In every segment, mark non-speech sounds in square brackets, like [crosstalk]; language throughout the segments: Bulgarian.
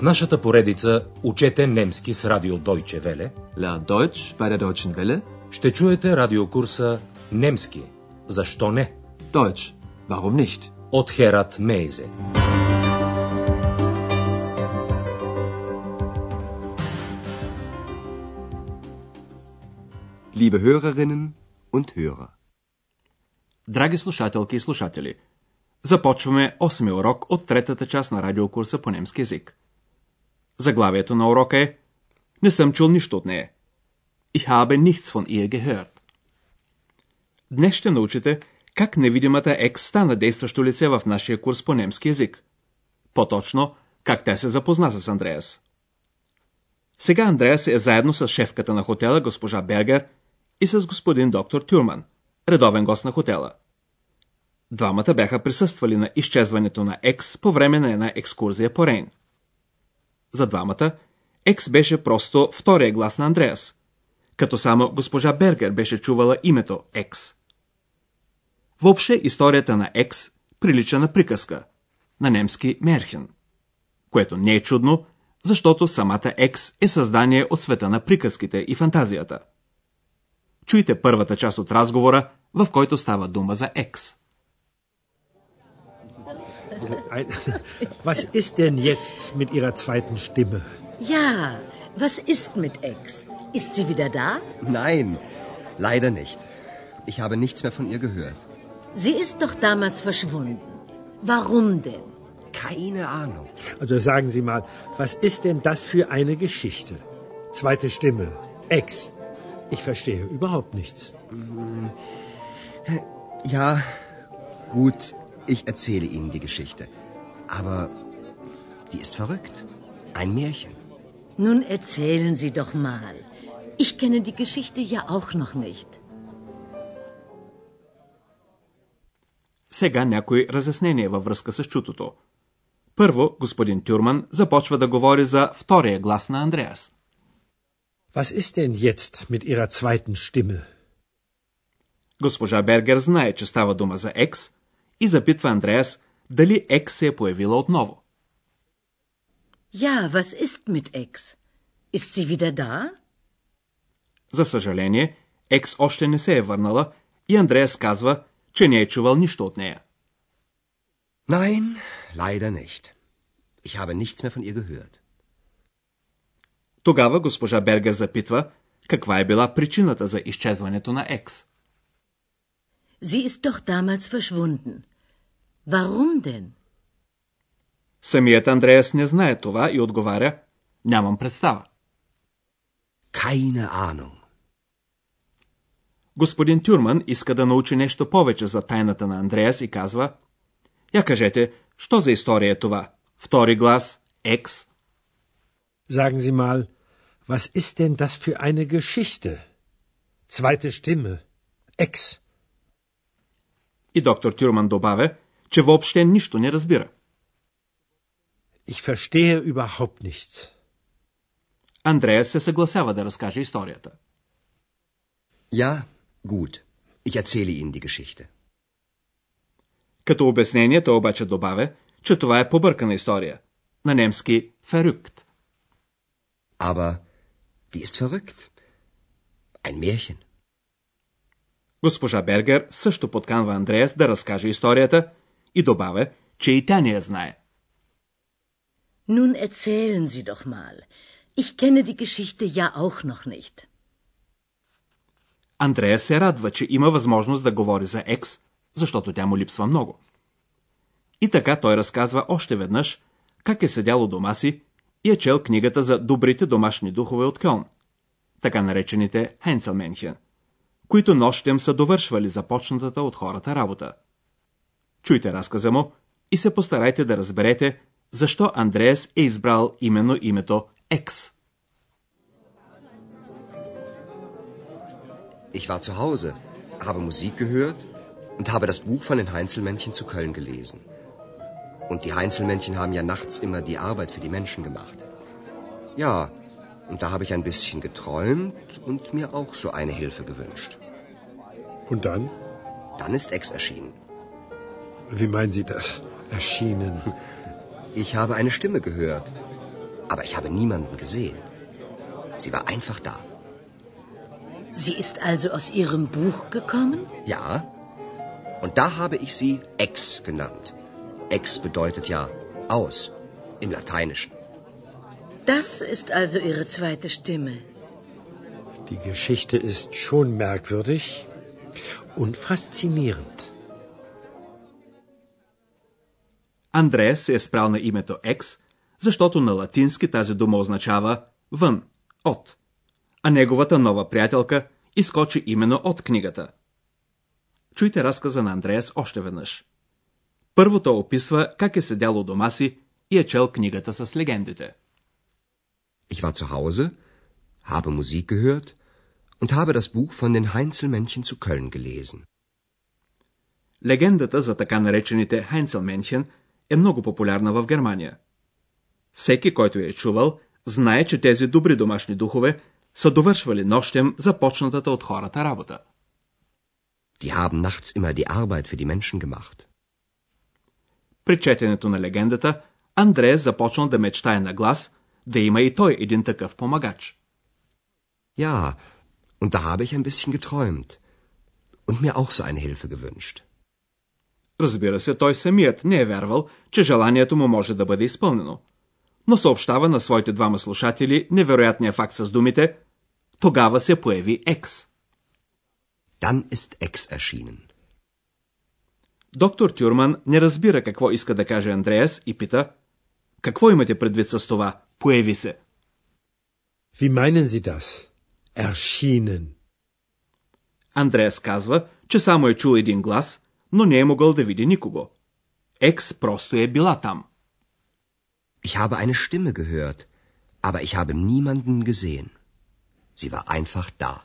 В нашата поредица Учете немски с радио Deutsche Welle Lern Deutsch bei der Deutschen Welle. ще чуете радиокурса Немски. Защо не? Deutsch. Warum nicht? От Херат Мейзе. Liebe Hörerinnen und Hörer. Драги слушателки и слушатели, започваме 8 урок от третата част на радиокурса по немски язик. Заглавието на урока е Не съм чул нищо от нея. Ich habe nichts von ihr gehört. Днес ще научите как невидимата екс стана действащо лице в нашия курс по немски язик. По-точно, как тя се запозна с Андреас. Сега Андреас е заедно с шефката на хотела госпожа Бергер и с господин доктор Тюрман, редовен гост на хотела. Двамата бяха присъствали на изчезването на Екс по време на една екскурзия по Рейн. За двамата Екс беше просто втория глас на Андреас, като само госпожа Бергер беше чувала името Екс. Въобще историята на Екс прилича на приказка, на немски Мерхен, което не е чудно, защото самата Екс е създание от света на приказките и фантазията. Чуйте първата част от разговора, в който става дума за Екс. Ein- [laughs] Was ist denn jetzt mit Ihrer zweiten Stimme? Ja, was ist mit Ex? Ist sie wieder da? Nein, leider nicht. Ich habe nichts mehr von ihr gehört. Sie ist doch damals verschwunden. Warum denn? Keine Ahnung. Also sagen Sie mal, was ist denn das für eine Geschichte? Zweite Stimme. Ex. Ich verstehe überhaupt nichts. Ja, gut, ich erzähle Ihnen die Geschichte. Aber die ist verrückt. Ein Märchen. Nun erzählen Sie doch mal. Ich kenne die Geschichte ja auch noch nicht. Сега някои разяснения във връзка с чутото. Първо, господин Тюрман започва да говори за втория глас на Андреас. Was ist denn jetzt mit Ihrer zweiten Stimme? Госпожа Бергер знае, че става дума за Екс и запитва Андреас дали Екс се е появила отново. Ja, was ist mit Ex? Ist sie wieder da? За съжаление, Екс още не се е върнала и Андреас казва, че не е чувал нищо от нея. Nein, leider nicht. Ich habe nichts mehr von ihr gehört. Тогава госпожа Бергер запитва каква е била причината за изчезването на Екс. Sie ist doch damals verschwunden. Warum denn? Самият Андреас не знае това и отговаря Нямам представа. Keine Ahnung. Господин Тюрман иска да научи нещо повече за тайната на Андреас и казва Я кажете, що за история е това? Втори глас, Екс. Sagen Sie mal, was ist denn das für eine Geschichte? Zweite Stimme. Ex. И доктор Тюрман добавя, че въобще нищо не разбира. Ich verstehe überhaupt nichts. Андреас се съгласява да разкаже историята. Ja, gut. Ich erzähle Ihnen die Geschichte. Като обяснение той обаче добавя, че това е побъркана история. На немски «ферюкт». Aber die ist verrückt. Ein Märchen. Госпожа Бергер също подканва Андреас да разкаже историята и добавя, че и тя не я знае. Nun erzählen Sie doch mal. Ich kenne die Geschichte ja auch noch nicht. Андреас се радва, че има възможност да говори за Екс, защото тя му липсва много. И така той разказва още веднъж как е седял у дома си и е чел книгата за добрите домашни духове от Кьон, така наречените Хенцелменхен, които нощем са довършвали започнатата от хората работа. Чуйте разказа му и се постарайте да разберете защо Андреас е избрал именно името Екс. Ich war zu Hause, habe Musik gehört und habe das Buch von den Heinzelmännchen zu Köln gelesen. Und die Heinzelmännchen haben ja nachts immer die Arbeit für die Menschen gemacht. Ja, und da habe ich ein bisschen geträumt und mir auch so eine Hilfe gewünscht. Und dann? Dann ist Ex erschienen. Wie meinen Sie das? Erschienen. [laughs] Ich habe eine Stimme gehört. aber ich habe niemanden gesehen. Sie war einfach da. Sie ist also aus Ihrem Buch gekommen? Ja. Und da habe ich sie ex genannt. Ex bedeutet ja aus im Lateinischen. Das ist also Ihre zweite Stimme. Die Geschichte ist schon merkwürdig und faszinierend. Андреас се е спрал на името Екс, защото на латински тази дума означава вън, от, а неговата нова приятелка изкочи именно от книгата. Чуйте разказа на Андреас още веднъж. Първото описва как е седял у дома си и е чел книгата с легендите. Ich war zu Hause, habe Musik gehört und habe das Buch von den Heinzelmännchen zu Köln gelesen. Легендата за така наречените Хайнцелменхен е много популярна в Германия. Всеки, който я е чувал, знае, че тези добри домашни духове са довършвали нощем започнатата от хората работа. Die haben nachts immer die Arbeit für die Menschen gemacht. При четенето на легендата, Андреас започнал да мечтае на глас да има и той един такъв помагач. Ja, und da habe ich ein bisschen geträumt und mir auch so eine Hilfe gewünscht. Разбира се, той самият не е вярвал, че желанието му може да бъде изпълнено. Но съобщава на своите двама слушатели невероятния факт с думите Тогава се появи Екс. Dann ist Ex erschienen. Доктор Тюрман не разбира какво иска да каже Андреас и пита Какво имате предвид с това? Появи се. Wie meinen Sie das? Erschienen. Андреас казва, че само е чул един глас, но не е могъл да види никого. Екс просто е била там. Ich habe eine Stimme gehört, aber ich habe niemanden gesehen. Sie war einfach da.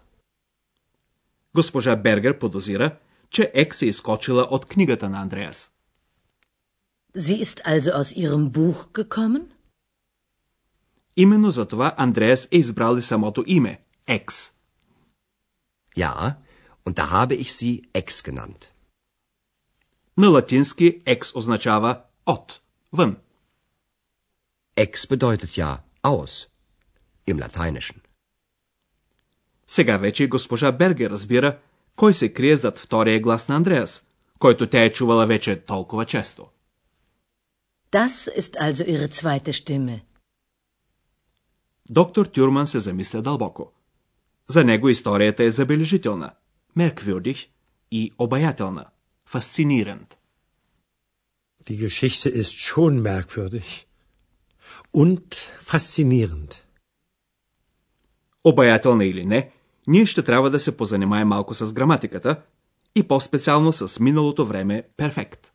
Госпожа Бергер подозира, че Екс е изкочила от книгата на Андреас. Sie ist also aus Ihrem Buch gekommen? Именно за това Андреас е избрал и самото име – Екс. Ja, und da habe ich sie Ex genannt. На латински екс означава от, вън. Ex bedeutet ja aus im Lateinischen. Сега вече госпожа Бергер разбира кой се крие зад втория глас на Андреас, който тя е чувала вече толкова често. Das ist also Ihre zweite Stimme. Доктор Тюрман се замисля дълбоко. За него историята е забележителна, мерквюрдих и обаятелна, фасциниранд. Die Geschichte ist schon merkwürdig und faszinierend. Обаятелна или не, ние ще трябва да се позанимаем малко с граматиката и по-специално с миналото време перфект.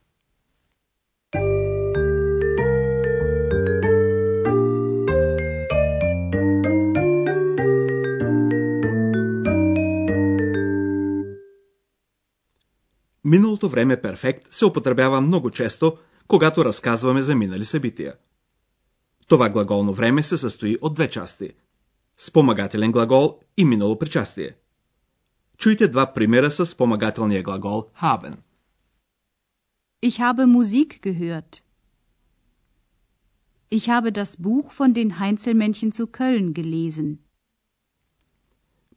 Миналото време перфект се употребява много често, когато разказваме за минали събития. Това глаголно време се състои от две части – спомагателен глагол и минало причастие. Чуйте два примера с спомагателния глагол haben. Ich habe Musik gehört. Ich habe das Buch von den Heinzelmännchen zu Köln gelesen.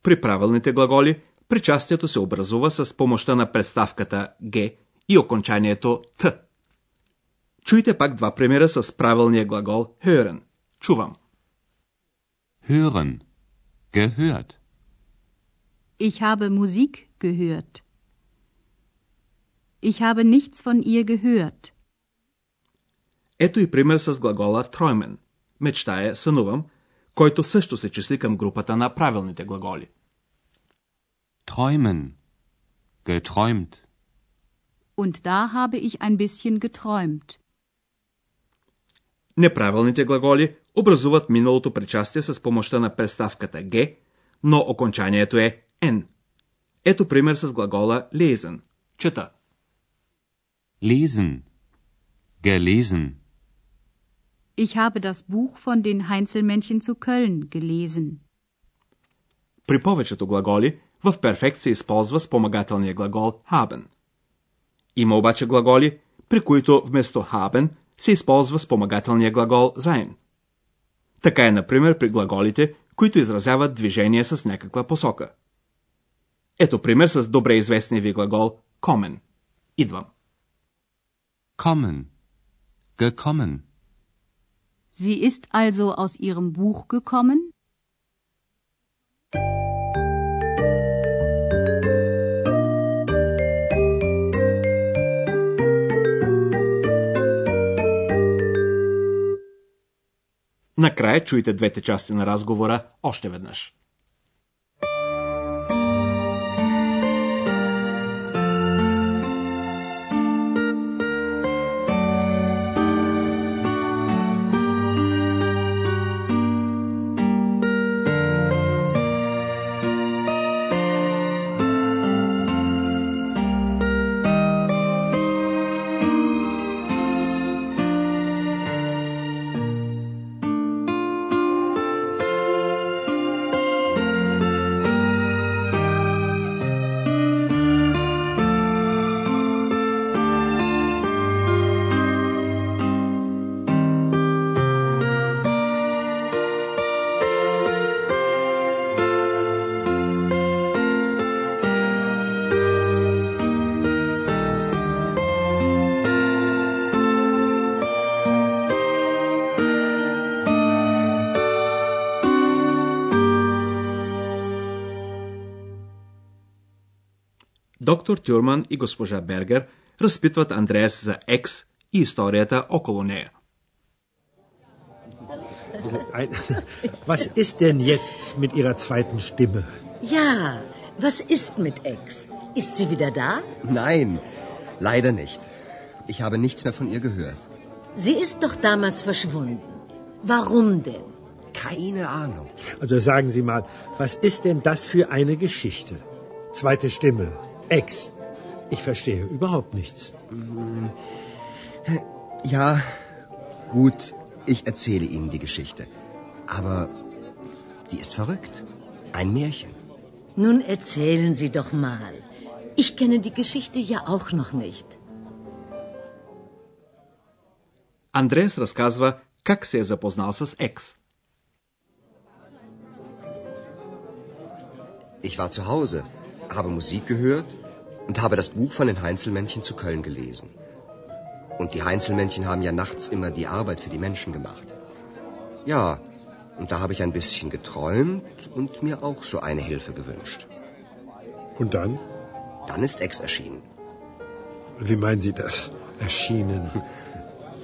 При правилните глаголи причастието се образува с помощта на представката г и окончанието т. Чуйте пак два примера с правилния глагол hören. Чувам. Hören. Gehört. Ich habe Musik gehört. Ich habe nichts von ihr gehört. Ето и пример с глагола träumen. Мечтая, сънувам, който също се числи към групата на правилните глаголи. Träumen. Geträumt. Und da habe ich ein bisschen geträumt. Неправилните глаголи образуват миналото причастие с помощта на представката г, но окончанието е n. Ето пример с глагола lesen. Чета. Lesen. Gelesen. Ich habe das Buch von den Heinzelmännchen zu Köln gelesen. При повечето глаголи в перфект се използва спомагателния глагол haben. Има обаче глаголи, при които вместо haben се използва спомагателния глагол sein. Така е, например, при глаголите, които изразяват движение с някаква посока. Ето пример с добре известния ви глагол комен. Идвам. Kommen. Gekommen. Sie ist also aus ihrem Buch gekommen? Накрая чуйте двете части на разговора още веднъж. Доктор Тюрман и госпожа Бергер разпитват Андреас за Екс и историята около нея. Ein, was ist denn jetzt mit Ihrer zweiten Stimme? Ja, was ist mit Ex? Ist sie wieder da? Nein, leider nicht. Ich habe nichts mehr von ihr gehört. Sie ist doch damals verschwunden. Warum denn? Keine Ahnung. Also sagen Sie mal, was ist denn das für eine Geschichte? Zweite Stimme. Ex. Ich verstehe überhaupt nichts. Ja, gut, ich erzähle Ihnen die Geschichte. Aber die ist verrückt. Ein Märchen. Nun erzählen Sie doch mal. Ich kenne die Geschichte ja auch noch nicht. Андреас разказва как се е запознал с Екс. Ich war zu Hause, habe Musik gehört und habe das Buch von den Heinzelmännchen zu Köln gelesen. Und die Heinzelmännchen haben ja nachts immer die Arbeit für die Menschen gemacht. Ja, und da habe ich ein bisschen geträumt und mir auch so eine Hilfe gewünscht. Und dann? Dann ist Ex erschienen. Wie meinen Sie das? Erschienen. [laughs]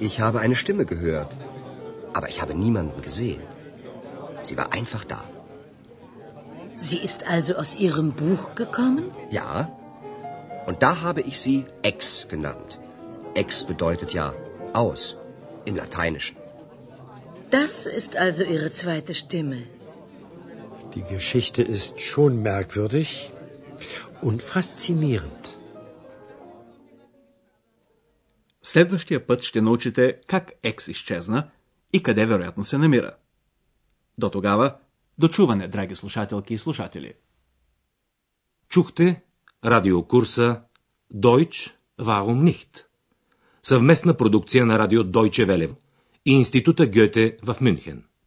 Ich habe eine Stimme gehört, aber ich habe niemanden gesehen. Sie war einfach da. Sie ist also aus Ihrem Buch gekommen? Ja, und da habe ich sie Ex genannt. Ex bedeutet ja aus im Lateinischen. Das ist also Ihre zweite Stimme. Die Geschichte ist schon merkwürdig und faszinierend. Следващия път ще научите как Екс изчезна и къде вероятно се намира. До тогава, дочуване, драги слушателки и слушатели. Чухте радиокурса Deutsch Warum nicht? Съвместна продукция на радио Deutsche Welle и Института Гьоте в Мюнхен.